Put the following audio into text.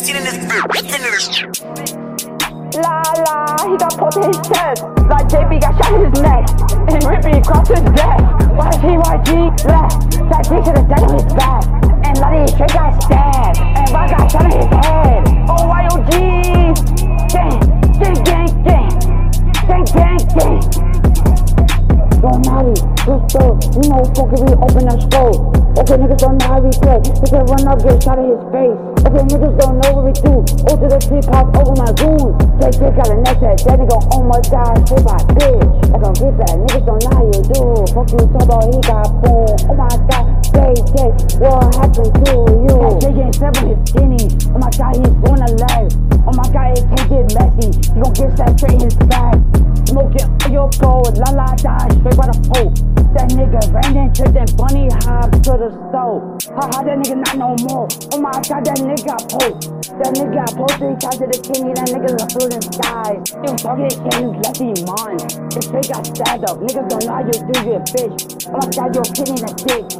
into this. La la, he got put in his chest. Like JB got shot in his neck. And Rippy crossed his death. YG, YG, left. That dick to the dead on his back. And Luddy straight got stabbed. And Rock got shot in his head. Oh, YOG. Gang, gang, gang, gang. Gang, gang, gang. Yo, Notti, let's go. You know, fucking we open that skull. Okay, niggas don't know how we play. He can run up, get shot in his face. Okay, niggas don't know what we do. To the sleep house over my goons. Take dick out of neck that that nigga oh almost died. Straight by bitch. Like a get that. Niggas don't know how you do. Fuck you talk about he got boom. Oh my god, JJ, what happened to you? JJ seven his skinny. Oh my god, he's gonna live. Oh my god, it can't get messy. He gon' get that straight in his back. Smoking on your gold, la la die, straight by the pole. That nigga ran and took that bunny hop the stove. Haha, that nigga not no more. Oh my god, that nigga got post. That nigga got post three times to the kidney, that nigga left through the sky. You talking shit, you left him mine. This face got stabbed up. Niggas don't know how you do your bitch. Oh my god, your kidney that dick.